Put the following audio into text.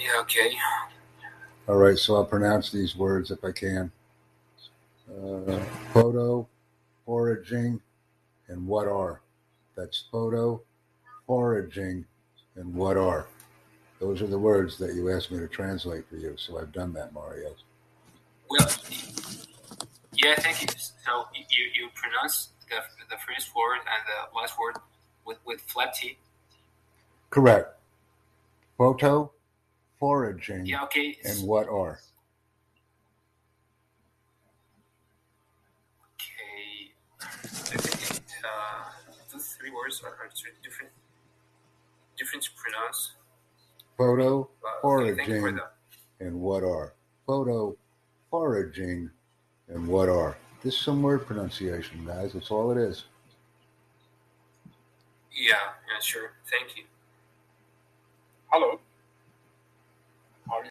Yeah, okay. All right, so I'll pronounce these words if I can. Uh, photo, foraging, and what are. That's photo, foraging, and what are. Those are the words that you asked me to translate for you, so I've done that, Mario. Well, yeah, thank you. So you, you pronounce the, the first word and the last word with, with flat T. Correct. Photo, foraging, Yeah, okay. and what are. Okay. I think it, uh, those three words are, are different, different to pronounce. Photo, Uh, okay, thank you for foraging, that. and what are. Photo, foraging, and what are. This is some word pronunciation, guys. That's all it is. Yeah, yeah, sure. Thank you. Hello.